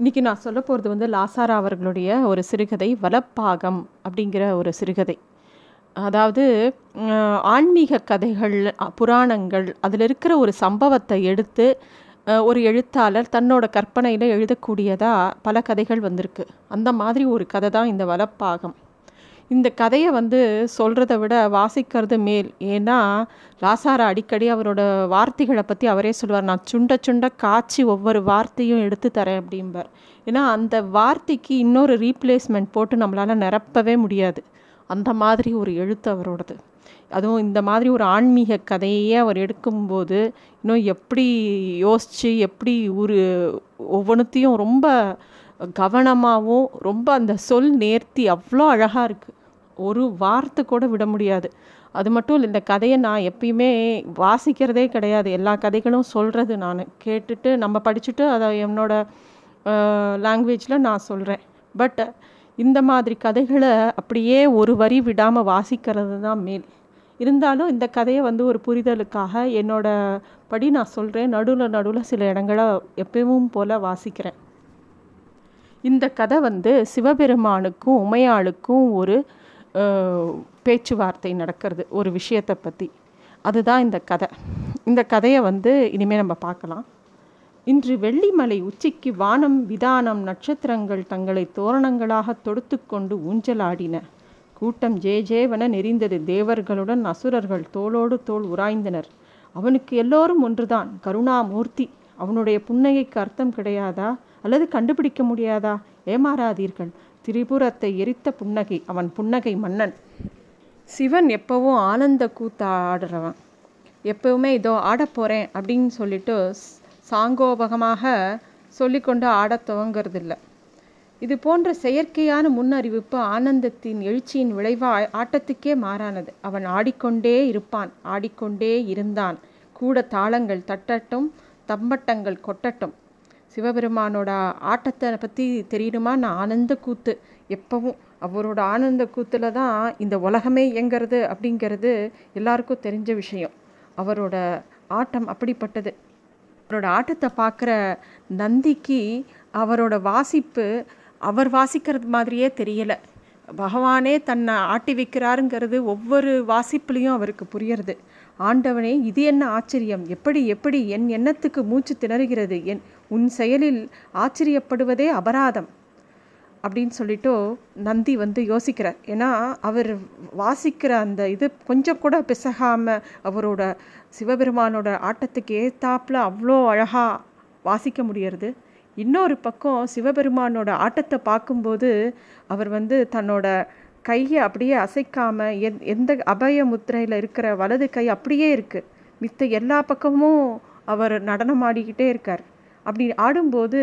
இன்றைக்கி நான் சொல்ல போகிறது வந்து லாசாரா அவர்களுடைய ஒரு சிறுகதை வலப்பாகம் அப்படிங்கிற ஒரு சிறுகதை. அதாவது ஆன்மீக கதைகள் புராணங்கள் அதில் இருக்கிற ஒரு சம்பவத்தை எடுத்து ஒரு எழுத்தாளர் தன்னோட கற்பனையில் எழுதக்கூடியதாக பல கதைகள் வந்திருக்கு. அந்த மாதிரி ஒரு கதை தான் இந்த வலப்பாகம். இந்த கதையை வந்து சொல்கிறத விட வாசிக்கிறது மேல். ஏன்னா லாசாரா அடிக்கடி அவரோட வார்த்தைகளை பற்றி அவரே சொல்லுவார் நான் சுண்ட சுண்ட காய்ச்சி ஒவ்வொரு வார்த்தையும் எடுத்து தரேன் அப்படிம்பார். ஏன்னா அந்த வார்த்தைக்கு இன்னொரு ரீப்ளேஸ்மெண்ட் போட்டு நம்மளால் நிரப்பவே முடியாது. அந்த மாதிரி ஒரு எழுத்து அவரோடது. அதுவும் இந்த மாதிரி ஒரு ஆன்மீக கதையே அவர் எடுக்கும்போது இன்னும் எப்படி யோசித்து எப்படி ஒரு ஒவ்வொன்றுத்தையும் ரொம்ப கவனமாகவும் ரொம்ப அந்த சொல் நேர்த்தி அவ்வளோ அழகாக இருக்குது ஒரு வார்த்தை கூட விட முடியாது. அது மட்டும் இல்லை இந்த கதையை நான் எப்பயுமே வாசிக்கிறதே கிடையாது. எல்லா கதைகளும் சொல்கிறது நான். கேட்டுட்டு நம்ம படிச்சுட்டு அதை என்னோட லாங்குவேஜில் நான் சொல்கிறேன் பட் இந்த மாதிரி கதைகளை அப்படியே ஒரு வரி விடாமல் வாசிக்கிறது தான் மேல். இருந்தாலும் இந்த கதையை வந்து ஒரு புரிதலுக்காக என்னோட படி நான் சொல்கிறேன் நடுவில் நடுவில் சில இடங்களை எப்பவும் போல் வாசிக்கிறேன். இந்த கதை வந்து சிவபெருமானுக்கும் உமையாளுக்கும் ஒரு பேச்சுவார்த்தை நடக்கிறது ஒரு விஷயத்தை பற்றி அதுதான் இந்த கதை. இந்த கதையை வந்து இனிமேல் நம்ம பார்க்கலாம். இன்று வெள்ளிமலை உச்சிக்கு வானம் விதானம் நட்சத்திரங்கள் தங்களை தோரணங்களாக தொடுத்துக்கொண்டு ஊஞ்சலாடின. கூட்டம் ஜே ஜேவன நெறிந்தது தேவர்களுடன் அசுரர்கள் தோளோடு தோல் உராய்ந்தனர். அவனுக்கு எல்லோரும் ஒன்றுதான். கருணாமூர்த்தி. அவனுடைய புன்னகைக்கு அர்த்தம் கிடையாதா? அல்லது கண்டுபிடிக்க முடியாதா? ஏமாறாதீர்கள். திரிபுரத்தை எரித்த புன்னகை அவன் புன்னகை மன்னன். சிவன் எப்பவும் ஆனந்த கூத்து ஆடுறவன். எப்பவுமே இதோ ஆடப் போகிறேன் அப்படின்னு சொல்லிட்டு சாங்கோபகமாக சொல்லிக்கொண்டு ஆடத் துவங்கிறதில்ல. இது போன்ற செயற்கையான முன்னறிவிப்பு ஆனந்தத்தின் எழுச்சியின் விளைவா ஆட்டத்துக்கே மாறானது. அவன் ஆடிக்கொண்டே இருப்பான் ஆடிக்கொண்டே இருந்தான். கூட தாளங்கள் தட்டட்டும் தம்பட்டங்கள் கொட்டட்டும். சிவபெருமானோட ஆட்டத்தை பற்றி தெரியணுமா நான் ஆனந்த கூத்து. எப்பவும் அவரோட ஆனந்த கூத்தில் தான் இந்த உலகமே இயங்கிறது அப்படிங்கிறது எல்லாருக்கும் தெரிஞ்ச விஷயம். அவரோட ஆட்டம் அப்படிப்பட்டது. அவரோட ஆட்டத்தை பார்க்குற நந்திக்கு அவரோட வாசிப்பு அவர் வாசிக்கிறது மாதிரியே தெரியலை. பகவானே தன்னை ஆட்டி வைக்கிறாருங்கிறது ஒவ்வொரு வாசிப்புலேயும் அவருக்கு புரியறது. ஆண்டவனே இது என்ன ஆச்சரியம்? எப்படி எப்படி என் எண்ணத்துக்கு மூச்சு திணறுகிறது? என் உன் செயலில் ஆச்சரியப்படுவதே அபராதம் அப்படின்னு சொல்லிட்டு நந்தி வந்து யோசிக்கிறார். ஏன்னா அவர் வாசிக்கிற அந்த இது கொஞ்சம் கூட பிசகாமல் அவரோட சிவபெருமானோட ஆட்டத்துக்கு ஏத்தாப்பில் அவ்வளோ அழகாக வாசிக்க முடியறது. இன்னொரு பக்கம் சிவபெருமானோட ஆட்டத்தை பார்க்கும்போது அவர் வந்து தன்னோட கையை அப்படியே அசைக்காமல் எந் எந்த அபய முத்திரையில் இருக்கிற வலது கை அப்படியே இருக்குது மித்த எல்லா பக்கமும் அவர் நடனமாடிக்கிட்டே இருக்கார். அப்படி ஆடும்போது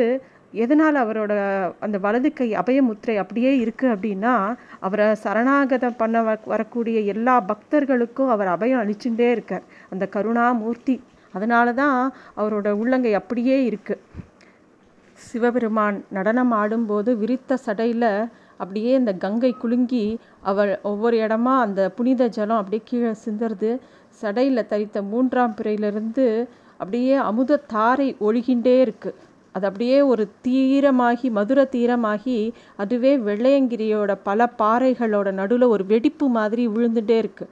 எதனால் அவரோட அந்த வலது கை அபய முத்திரை அப்படியே இருக்குது அப்படின்னா அவரை சரணாகதம் பண்ண வ- வரக்கூடிய எல்லா பக்தர்களுக்கும் அவர் அபயம் அளிச்சுட்டே இருக்கார். அந்த கருணாமூர்த்தி. அதனால தான் அவரோட உள்ளங்கை அப்படியே இருக்குது சிவபெருமான் நடனம் ஆடும்போது விரித்த சடையில் அப்படியே அந்த கங்கை குலுங்கி அவர் ஒவ்வொரு இடமா அந்த புனித ஜலம் அப்படியே கீழே சிந்துறது. சடையில் தரித்த மூன்றாம் பிறையிலிருந்து அப்படியே அமுத தாரை ஒழுகின்றே இருக்கு. அது அப்படியே ஒரு தீரமாகி மதுர தீரமாகி அதுவே வெள்ளையங்கிரியோட பல பாறைகளோட நடுவில் ஒரு வெடிப்பு மாதிரி விழுந்துட்டே இருக்கு.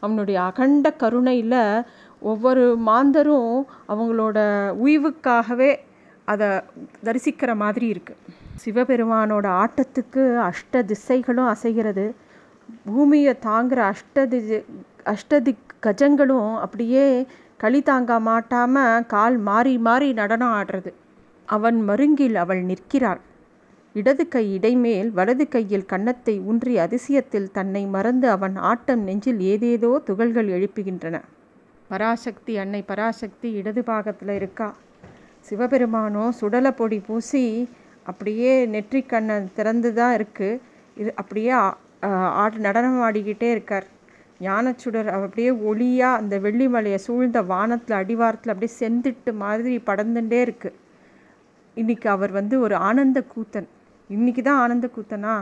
அவனுடைய அகண்ட கருணையில் ஒவ்வொரு மாந்தரும் அவங்களோட உய்வுக்காகவே அதை தரிசிக்கிற மாதிரி இருக்குது சிவபெருமானோட ஆட்டத்துக்கு அஷ்ட திசைகளும் அசைகிறது. பூமியை தாங்குகிற அஷ்டதி அஷ்டதி கஜங்களும் அப்படியே களி தாங்க மாட்டாம கால் மாறி மாறி நடனம் ஆடுறது அவன் மருங்கில் அவள் நிற்கிறாள் இடது கை இடைமேல் வலது கையில் கன்னத்தை ஊன்றி அதிசயத்தில் தன்னை மறந்து அவன் ஆட்டம் நெஞ்சில் ஏதேதோ துகள்கள் எழுப்புகின்றன பராசக்தி அன்னை பராசக்தி இடது பாகத்தில் இருக்கா சிவபெருமானோ சுடலை பொடி பூசி அப்படியே நெற்றிக் கண்ணை திறந்து தான் இருக்குது இது அப்படியே ஆட் ஆடு நடனம் ஆடிக்கிட்டே இருக்கார் ஞானச்சுடர் அவர் அப்படியே ஒளியாக அந்த வெள்ளிமலையை சூழ்ந்த வானத்தில் அடிவாரத்தில் அப்படியே செந்திட்டு மாதிரி படர்ந்துட்டே இருக்குது இன்றைக்கி அவர் வந்து ஒரு ஆனந்த கூத்தன் இன்றைக்கி தான் ஆனந்த கூத்தனா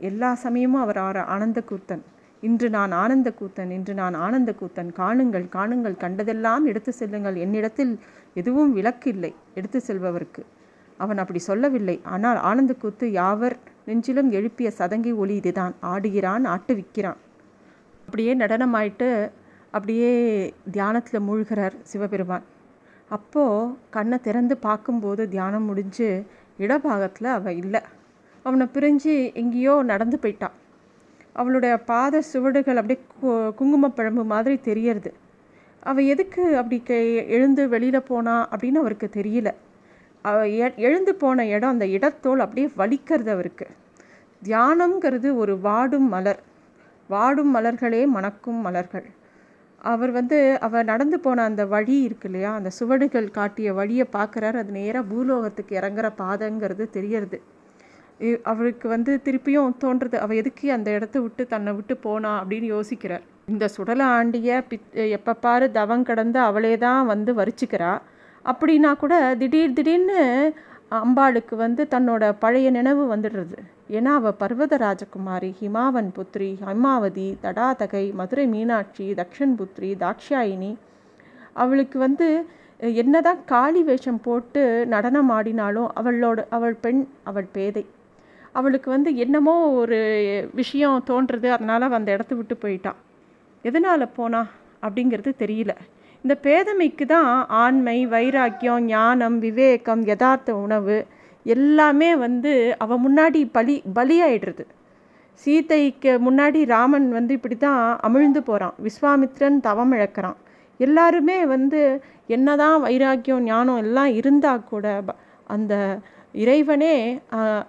எல்லா சமயமும் அவர் ஆற ஆனந்த கூத்தன் இன்று நான் ஆனந்த கூத்தன் இன்று நான் ஆனந்த கூத்தன் காணுங்கள் காணுங்கள் கண்டதெல்லாம் எடுத்து செல்லுங்கள். என்னிடத்தில் எதுவும் விலக்கு இல்லை எடுத்து செல்பவருக்கு. அவன் அப்படி சொல்லவில்லை. ஆனால் ஆனந்த கூத்து யாவர் நெஞ்சிலும் எழுப்பிய சதங்கி ஒளி இதுதான். ஆடுகிறான் ஆட்டுவிக்கிறான் அப்படியே நடனமாயிட்டு அப்படியே தியானத்தில் மூழ்கிறார் சிவபெருமான். அப்போது கண்ணை திறந்து பார்க்கும்போது தியானம் முடிஞ்சு இடபாகத்தில் அவள் இல்லை. அவனை பிரிஞ்சு எங்கேயோ நடந்து போயிட்டான் அவளுடைய பாத சுவடுகள் அப்படியே குங்குமப்பழம்பு மாதிரி தெரியறது. அவள் எதுக்கு அப்படி க எழுந்து வெளியில் போனா அப்படின்னு அவருக்கு தெரியல. அவ எழுந்து போன இடம் அந்த இடத்தோல் அப்படியே வலிக்கிறது அவருக்கு. தியானம்ங்கிறது ஒரு வாடும் மலர். வாடும் மலர்களே மணக்கும் மலர்கள். அவர் வந்து அவர் நடந்து போன அந்த வழி இருக்கு இல்லையா அந்த சுவடுகள் காட்டிய வழியை பார்க்குறாரு. அது நேராக பூலோகத்துக்கு இறங்குற பாதைங்கிறது தெரியறது. அவருக்கு வந்து திருப்பியும் தோன்றது அவள் எதுக்கு அந்த இடத்த விட்டு தன்னை விட்டு போனா அப்படின்னு யோசிக்கிறார். இந்த சுடல ஆண்டிய பித் எப்போ பாரு தவம் கடந்து அவளே தான் வந்து வரிச்சிக்கிறா. அப்படின்னா கூட திடீர் திடீர்னு அம்பாளுக்கு வந்து தன்னோட பழைய நினைவு வந்துடுறது. ஏன்னா அவள் பர்வத ராஜகுமாரி ஹிமாவன் புத்ரி ஹிமாவதி தடாதகை மதுரை மீனாட்சி தக்ஷன் புத்ரி தாக்ஷாயினி அவளுக்கு வந்து என்னதான் காளி வேஷம் போட்டு நடனம் ஆடினாலும் அவளோட அவள் பெண் அவள் பேதை. அவளுக்கு வந்து என்னமோ ஒரு விஷயம் தோன்றுறது அதனால் அந்த இடத்த விட்டு போயிட்டான் எதனால் போனா? அப்படிங்கிறது தெரியல. இந்த பேதமைக்கு தான் ஆண்மை வைராக்கியம் ஞானம் விவேகம் யதார்த்த உணவு எல்லாமே வந்து அவன் முன்னாடி பலி பலியாயிடுறது. சீதைக்கு முன்னாடி ராமன் வந்து இப்படி தான் அமிழ்ந்து போகிறான் விஸ்வாமித்ரன் தவம் இழக்கிறான். எல்லாருமே வந்து என்னதான் வைராக்கியம் ஞானம் எல்லாம் இருந்தால் கூட அந்த இறைவனே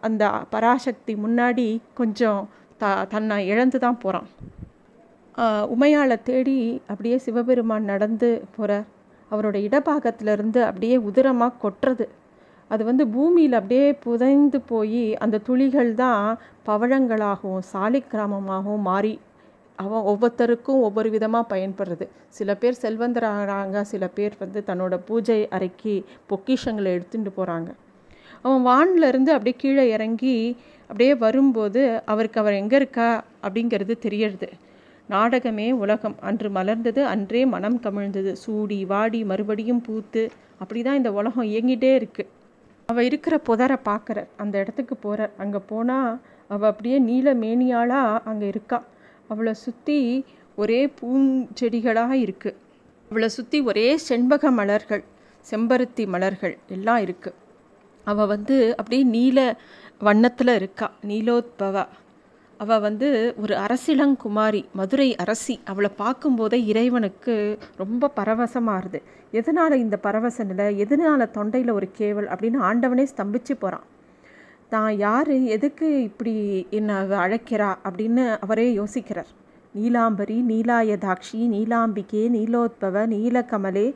அந்த பராசக்தி முன்னாடி கொஞ்சம் த தன்னை இழந்து தான் போகிறான் உமையாளை தேடி அப்படியே சிவபெருமான் நடந்து போகிறார் அவரோட இடப்பாகத்திலிருந்து அப்படியே உதிரமாக கொட்டுறது. அது வந்து பூமியில் அப்படியே புதைந்து போய் அந்த துளிகள் தான் பவழங்களாகவும் சாலிக்கிராமமாகவும் மாறி அவன் ஒவ்வொருத்தருக்கும் ஒவ்வொரு விதமாக பயன்படுறது. சில பேர் செல்வந்தராகிறாங்க சில பேர் வந்து தன்னோட பூஜை அறைக்கு பொக்கிஷங்களை எடுத்துகிட்டு போகிறாங்க அவன் வானிலிருந்து அப்படியே கீழே இறங்கி அப்படியே வரும்போது அவருக்கு அவர் எங்கே இருக்கா அப்படிங்கிறது தெரியறது. நாடகமே உலகம். அன்று மலர்ந்தது அன்றே மனம் கமிழ்ந்தது. சூடி வாடி மறுபடியும் பூத்து. அப்படி தான் இந்த உலகம் இயங்கிட்டே இருக்குது அவள் இருக்கிற புதரை பார்க்குறார் அந்த இடத்துக்கு போகிறார் அங்கே போனால் அவள் அப்படியே நீல மேனியாளாக அங்கே இருக்கா. அவளை சுற்றி ஒரே பூஞ்செடிகளாக இருக்குது அவளை சுற்றி ஒரே செண்பக மலர்கள் செம்பருத்தி மலர்கள் எல்லாம் இருக்குது அவள் வந்து அப்படியே நீல வண்ணத்தில் இருக்கா. நீலோத்பவா. அவள் வந்து ஒரு அரசிலங்குமாரி மதுரை அரசி. அவளை பார்க்கும்போதே இறைவனுக்கு ரொம்ப பரவசமாகுது எதனால் இந்த பரவச நிலை? எதனால் தொண்டையில் ஒரு கேவல்? அப்படின்னு ஆண்டவனே ஸ்தம்பிச்சு போகிறான் தான் யார்? எதுக்கு இப்படி என்னை அழைக்கிறா? அப்படின்னு அவரே யோசிக்கிறார். நீலாம்பரி நீலாயதாட்சி நீலாம்பிகே நீலோத்பவ நீலகமலே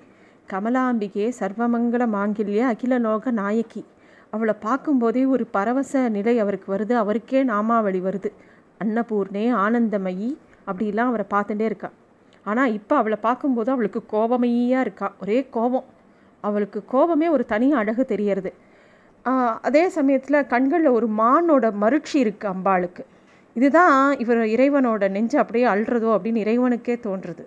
கமலாம்பிகே சர்வமங்கல மாங்கில்ய அகிலலோக நாயகி. அவளை பார்க்கும்போதே ஒரு பரவச நிலை அவருக்கு வருது. அவருக்கே நாமாவளி வருது. அன்னபூர்ணே ஆனந்தமயி அப்படிலாம் அவரை பார்த்துட்டே இருக்கா. ஆனால் இப்போ அவளை பார்க்கும்போது அவளுக்கு கோபமையாக இருக்கா. ஒரே கோபம். அவளுக்கு கோபமே ஒரு தனி அழகு தெரியறது. அதே சமயத்தில் கண்களில் ஒரு மானோட மருட்சி இருக்குது அம்பாளுக்கு. இதுதான் இவர் இறைவனோட நெஞ்சு அப்படியே அழுறதோ அப்படின்னு இறைவனுக்கே தோன்றுறது.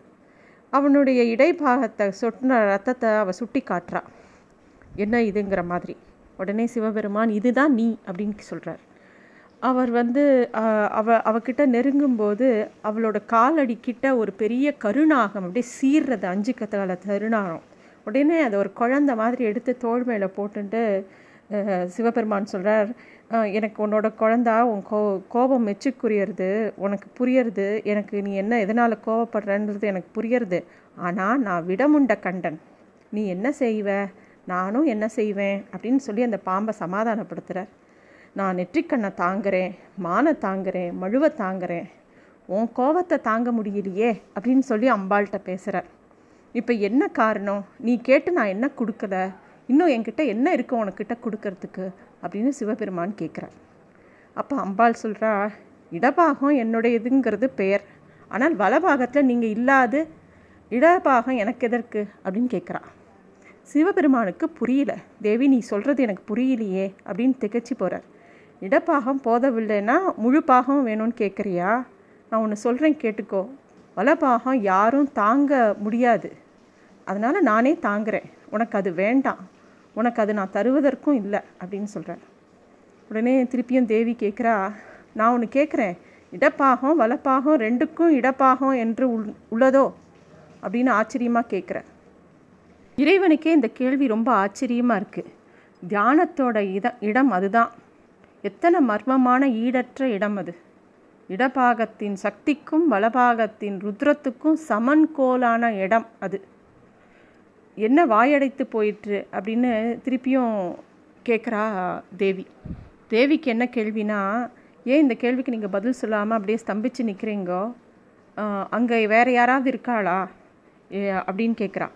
அவனுடைய இடைப்பாகத்தை சொட்டின ரத்தத்தை அவள் சுட்டி காட்டுறா. என்ன இதுங்கிற மாதிரி. உடனே சிவபெருமான் இதுதான் நீ அப்படின்னு சொல்கிறார் அவர் வந்து அவ அவகிட்ட நெருங்கும்போது அவளோட காலடி கிட்ட ஒரு பெரிய கருணாகம் அப்படியே சீர்றது அஞ்சு கத்தால கருணாகம் உடனே அதை ஒரு குழந்த மாதிரி எடுத்து தோல் மேலே போட்டுட்டு சிவபெருமான் சொல்கிறார் எனக்கு உன்னோட குழந்தா உன் கோ கோபம் மெச்சுக்குரியறது உனக்கு புரியறது எனக்கு நீ என்ன எதனால் கோபப்படுறன்றது எனக்கு புரியறது. ஆனால் நான் விடமுண்ட கண்டன். நீ என்ன செய்வ? நானும் என்ன செய்வேன்? அப்படின்னு சொல்லி அந்த பாம்பை சமாதானப்படுத்துகிறார் நான் நெற்றிக்கண்ணை தாங்குறேன் மானை தாங்குறேன் மழுவை தாங்குறேன். உன் கோவத்தை தாங்க முடியலையே அப்படின்னு சொல்லி அம்பாள்கிட்ட பேசுகிறார் இப்போ என்ன காரணம்? நீ கேட்டு நான் என்ன கொடுக்கல? இன்னும் என்கிட்ட என்ன இருக்கு உனக்கிட்ட கொடுக்கறதுக்கு? அப்படின்னு சிவபெருமான் கேட்குறார் அப்போ அம்பாள் சொல்கிறா இடபாகம் என்னுடைய இதுங்கிறது பெயர் ஆனால் வலபாகத்தில் நீங்கள் இல்லாது இடபாகம் எனக்கு எதற்கு? அப்படின்னு கேட்குறா சிவபெருமானுக்கு புரியல. தேவி நீ சொல்கிறது எனக்கு புரியலையே அப்படின்னு திகச்சு போகிறார் இடப்பாகம் போதவில்லைன்னா முழு பாகம் வேணும்னு கேட்குறியா நான் ஒன்று சொல்கிறேன் கேட்டுக்கோ. வலப்பாகம் யாரும் தாங்க முடியாது. அதனால் நானே தாங்குறேன். உனக்கு அது வேண்டாம். உனக்கு அது நான் தருவதற்கும் இல்லை அப்படின்னு சொல்கிறேன் உடனே திருப்பியும் தேவி கேட்குறா நான் ஒன்று கேட்குறேன் இடப்பாகம் வலப்பாகம் ரெண்டுக்கும் இடப்பாகம் என்று உள் உள்ளதோ? அப்படின்னு ஆச்சரியமாக கேட்குறேன் இறைவனுக்கே இந்த கேள்வி ரொம்ப ஆச்சரியமாக இருக்குது தியானத்தோட இட இடம் அதுதான். எத்தனை மர்மமான ஈடற்ற இடம் அது? இடபாகத்தின் சக்திக்கும் வலபாகத்தின் ருத்ரத்துக்கும் சமன் கோலான இடம் அது. என்ன வாயடைத்து போயிற்று அப்படின்னு திருப்பியும் கேட்குறா தேவி. தேவிக்கு என்ன கேள்வினா ஏன் இந்த கேள்விக்கு நீங்கள் பதில் சொல்லாமல் அப்படியே ஸ்தம்பித்து நிற்கிறீங்கோ அங்கே வேறு யாராவது இருக்காளா? அப்படின்னு கேட்குறா.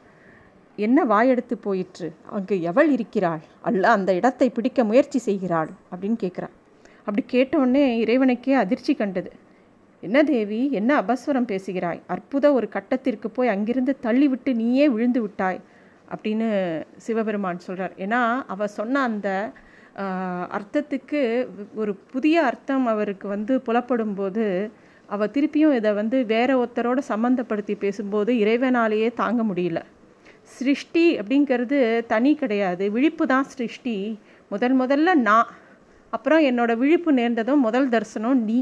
என்ன வாயெடுத்து போயிற்று? அங்கு எவள் இருக்கிறாள்? அல்ல அந்த இடத்தை பிடிக்க முயற்சி செய்கிறாள் அப்படின்னு கேட்குறான் அப்படி கேட்டவுடனே இறைவனுக்கே அதிர்ச்சி கண்டது. என்ன தேவி என்ன அபஸ்வரம் பேசுகிறாய்? அற்புத ஒரு கட்டத்திற்கு போய் அங்கிருந்து தள்ளிவிட்டு நீயே விழுந்து விட்டாய் அப்படின்னு சிவபெருமான் சொல்கிறார் ஏன்னா அவ சொன்ன அந்த அர்த்தத்துக்கு ஒரு புதிய அர்த்தம் அவருக்கு வந்து புலப்படும் போது அவள் திருப்பியும் இதை வந்து வேற ஒருத்தரோட சம்மந்தப்படுத்தி பேசும்போது இறைவனாலேயே தாங்க முடியல. சிருஷ்டி அப்படிங்கிறது தனி கிடையாது. விழிப்பு தான் சிருஷ்டி. முதல் முதல்ல நான் அப்புறம் என்னோடய விழிப்பு நேர்ந்ததும் முதல் தரிசனம் நீ.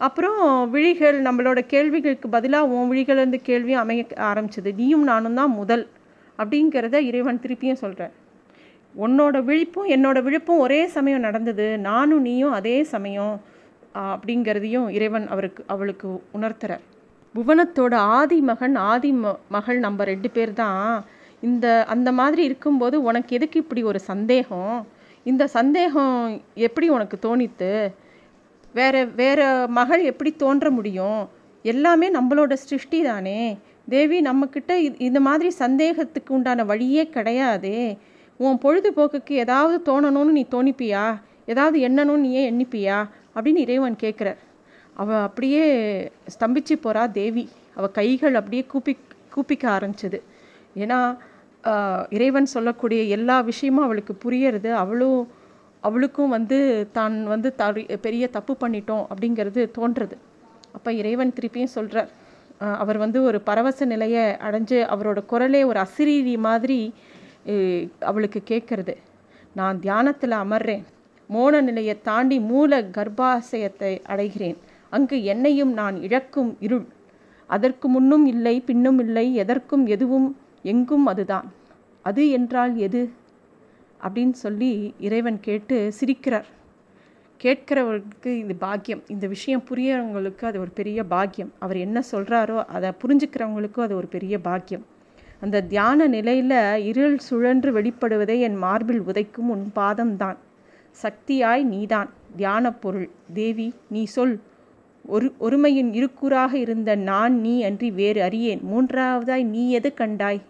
அப்புறம் விழிகள் நம்மளோட கேள்விகளுக்கு பதிலாக உன் விழிகளிருந்து கேள்வியும் அமைய ஆரம்பிச்சது. நீயும் நானும் தான் முதல் அப்படிங்கிறத இறைவன் திருப்பியும் சொல்கிறேன் உன்னோட விழிப்பும் என்னோட விழிப்பும் ஒரே சமயம் நடந்தது. நானும் நீயும் அதே சமயம் அப்படிங்கிறதையும் இறைவன் அவருக்கு அவளுக்கு உணர்த்துறார். புவனத்தோட ஆதி மகன் ஆதி மகள் நம்ம ரெண்டு பேர் தான். இந்த அந்த மாதிரி இருக்கும்போது உனக்கு எதுக்கு இப்படி ஒரு சந்தேகம்? இந்த சந்தேகம் எப்படி உனக்கு தோணித்து? வேற வேற மகள் எப்படி தோன்ற முடியும்? எல்லாமே நம்மளோட சிருஷ்டி தானே. தேவி நம்மக்கிட்ட இந்த மாதிரி சந்தேகத்துக்கு உண்டான வழியே கிடையாதே. உன் பொழுதுபோக்குக்கு ஏதாவது தோணணும்னு நீ தோணிப்பியா? ஏதாவது எண்ணணும்னு நீயே எண்ணிப்பியா? அப்படின்னு இறைவன் கேட்குறார். அவள் அப்படியே ஸ்தம்பிச்சு போகிறா தேவி. அவள் கைகள் அப்படியே கூப்பி கூப்பிக்க ஆரம்பிச்சது. ஏன்னா இறைவன் சொல்லக்கூடிய எல்லா விஷயமும் அவளுக்கு புரியறது. அவளும் அவளுக்கும் வந்து தான் வந்து த பெரிய தப்பு பண்ணிட்டோம் அப்படிங்கிறது தோன்றது. அப்போ இறைவன் திருப்பியும் சொல்கிறார் அவர் வந்து ஒரு பரவச நிலையை அடைஞ்சு அவரோட குரலே ஒரு அசிரீரி மாதிரி அவளுக்கு கேட்கறது நான் தியானத்தில் அமர்றேன். மோன நிலையை தாண்டி மூல கர்ப்பாசயத்தை அடைகிறேன். அங்கு என்னையும் நான் இழக்கும் இருள். அதற்கு முன்னும் இல்லை பின்னும் இல்லை எதற்கும் எதுவும் எங்கும் அதுதான். அது என்றால் எது? அப்படின்னு சொல்லி இறைவன் கேட்டு சிரிக்கிறார். கேட்கிறவர்களுக்கு இது பாக்கியம். இந்த விஷயம் புரியறவங்களுக்கு அது ஒரு பெரிய பாக்கியம். அவர் என்ன சொல்கிறாரோ அதை புரிஞ்சுக்கிறவங்களுக்கும் அது ஒரு பெரிய பாக்கியம். அந்த தியான நிலையில் இருள் சுழன்று வெளிப்படுவதை என் மார்பில் உதைக்கும் உன் பாதம்தான். சக்தியாய் நீதான். தியான பொருள். தேவி நீ சொல். ஒரு ஒருமையின் இருக்கூறாக இருந்த நான் நீ அன்றி வேறு அறியேன். மூன்றாவதாய் நீ எது கண்டாய்?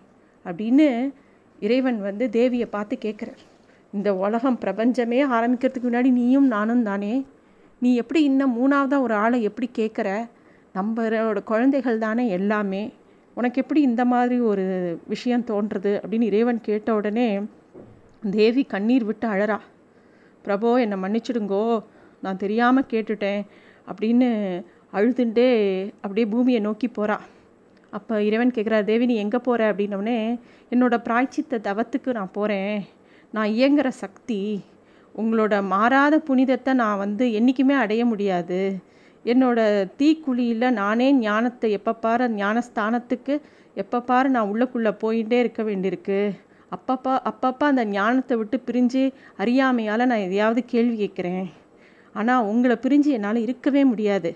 அப்படின்னு இறைவன் வந்து தேவியை பார்த்து கேட்குறார். இந்த உலகம் பிரபஞ்சமே ஆரம்பிக்கிறதுக்கு முன்னாடி நீயும் நானும் தானே? நீ எப்படி இன்னும் மூணாவதாக ஒரு ஆளை எப்படி கேட்குற? நம்மளோட குழந்தைகள் தானே எல்லாமே. உனக்கு எப்படி இந்த மாதிரி ஒரு விஷயம் தோன்றுறது அப்படின்னு இறைவன் கேட்ட உடனே தேவி கண்ணீர் விட்டு அழறா. பிரபோ என்னை மன்னிச்சிடுங்கோ. நான் தெரியாமல் கேட்டுட்டேன். அப்படின்னு அழுதுண்டே அப்படியே பூமியை நோக்கி போகிறா அப்போ இறைவன் கேட்குறார் தேவி நீ எங்கே போகிற அப்படின்னோடனே என்னோடய பிராய்ச்சித்த தவத்துக்கு நான் போகிறேன் நான் இயங்குகிற சக்தி உங்களோட மாறாத புனிதத்தை நான் வந்து என்றைக்குமே அடைய முடியாது. என்னோட தீக்குழியில் நானே ஞானத்தை எப்போ பாரு ஞானஸ்தானத்துக்கு எப்போ பாரு நான் உள்ளக்குள்ளே போயிட்டே இருக்க வேண்டியிருக்கு. அப்பப்போ அப்பப்போ அந்த ஞானத்தை விட்டு பிரிஞ்சு அறியாமையால் நான் எதையாவது கேள்வி கேட்குறேன் ஆனால் உங்களை பிரிஞ்சு என்னால் இருக்கவே முடியாது.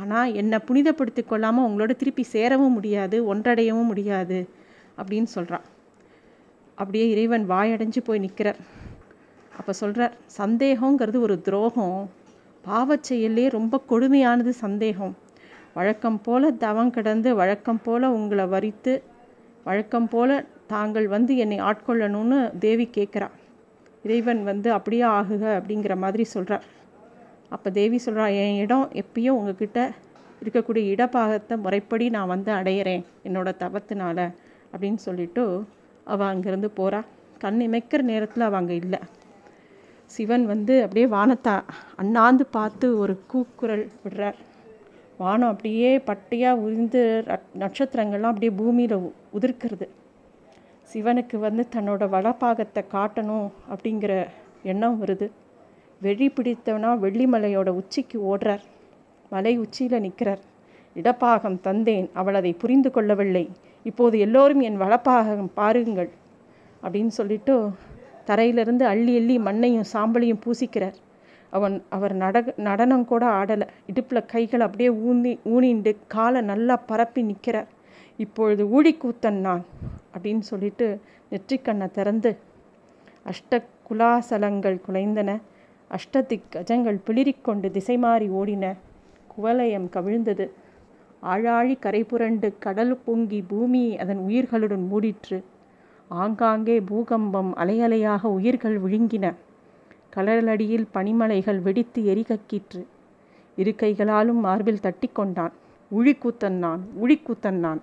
ஆனால் என்னை புனிதப்படுத்தி கொள்ளாமல் உங்களோட திருப்பி சேரவும் முடியாது ஒன்றடையவும் முடியாது அப்படின்னு சொல்கிறான் அப்படியே இறைவன் வாயடைஞ்சு போய் நிற்கிறார் அப்போ சொல்கிறார் சந்தேகங்கிறது ஒரு துரோகம். பாவச்செயலே ரொம்ப கொடுமையானது சந்தேகம். வழக்கம் போல தவம் கிடந்து வழக்கம் போல உங்களை வரித்து வழக்கம் போல தாங்கள் வந்து என்னை ஆட்கொள்ளணும்னு தேவி கேட்குறா இறைவன் வந்து அப்படியே ஆகுக அப்படிங்கிற மாதிரி சொல்கிறார் அப்போ தேவி சொல்கிறா என் இடம் எப்பயும் உங்ககிட்ட இருக்கக்கூடிய இடப்பாகத்தை முறைப்படி நான் வந்து அடையிறேன் என்னோட தவத்தினால் அப்படின்னு சொல்லிட்டு அவள் அங்கேருந்து போகிறா கண் இமைக்கிற நேரத்தில் அவள் அங்கே இல்லை. சிவன் வந்து அப்படியே வானத்தை அண்ணாந்து பார்த்து ஒரு கூக்குரல் விடுறார். வானம் அப்படியே பட்டையாக உரிந்து நட்சத்திரங்கள்லாம் அப்படியே பூமியில் உதிர்க்கிறது. சிவனுக்கு வந்து தன்னோட வளப்பாகத்தை காட்டணும் அப்படிங்கிற எண்ணம் வருது. வெறி பிடித்தவனா வெள்ளிமலையோட உச்சிக்கு ஓடுறார். மலை உச்சியில் நிற்கிறார் இடப்பாகம் தந்தேன் அவள் அதை புரிந்து கொள்ளவில்லை. இப்போது எல்லோரும் என் வளப்பாகம் பாருங்கள் அப்படின்னு சொல்லிட்டு தரையிலிருந்து அள்ளி அள்ளி மண்ணையும் சாம்பலையும் பூசிக்கிறார். அவன் அவர் நட நடனம் கூட ஆடலை. இடுப்பில் கைகள் அப்படியே ஊனி ஊனிண்டு காலை நல்லா பரப்பி நிற்கிறார் இப்பொழுது ஊழிக்கூத்தன் நான் அப்படின்னு சொல்லிட்டு நெற்றிக்கண்ணை திறந்து அஷ்ட குலாசலங்கள் குலைந்தன. அஷ்டதிக் கஜங்கள் பிளிரிக்கொண்டு திசை மாறி ஓடின. குவலயம் கவிழ்ந்தது. ஆழாழி கரை புரண்டு கடல் பொங்கி பூமி அதன் உயிர்களுடன் மூடிற்று. ஆங்காங்கே பூகம்பம் அலையலையாக உயிர்கள் விழுங்கின. கடலடியில் பனிமலைகள் வெடித்து எரிகக்கிற்று. இரு கைகளாலும் மார்பில் தட்டி கொண்டான் உழிக்கூத்தன் நான் உழிக்கூத்தன் நான்.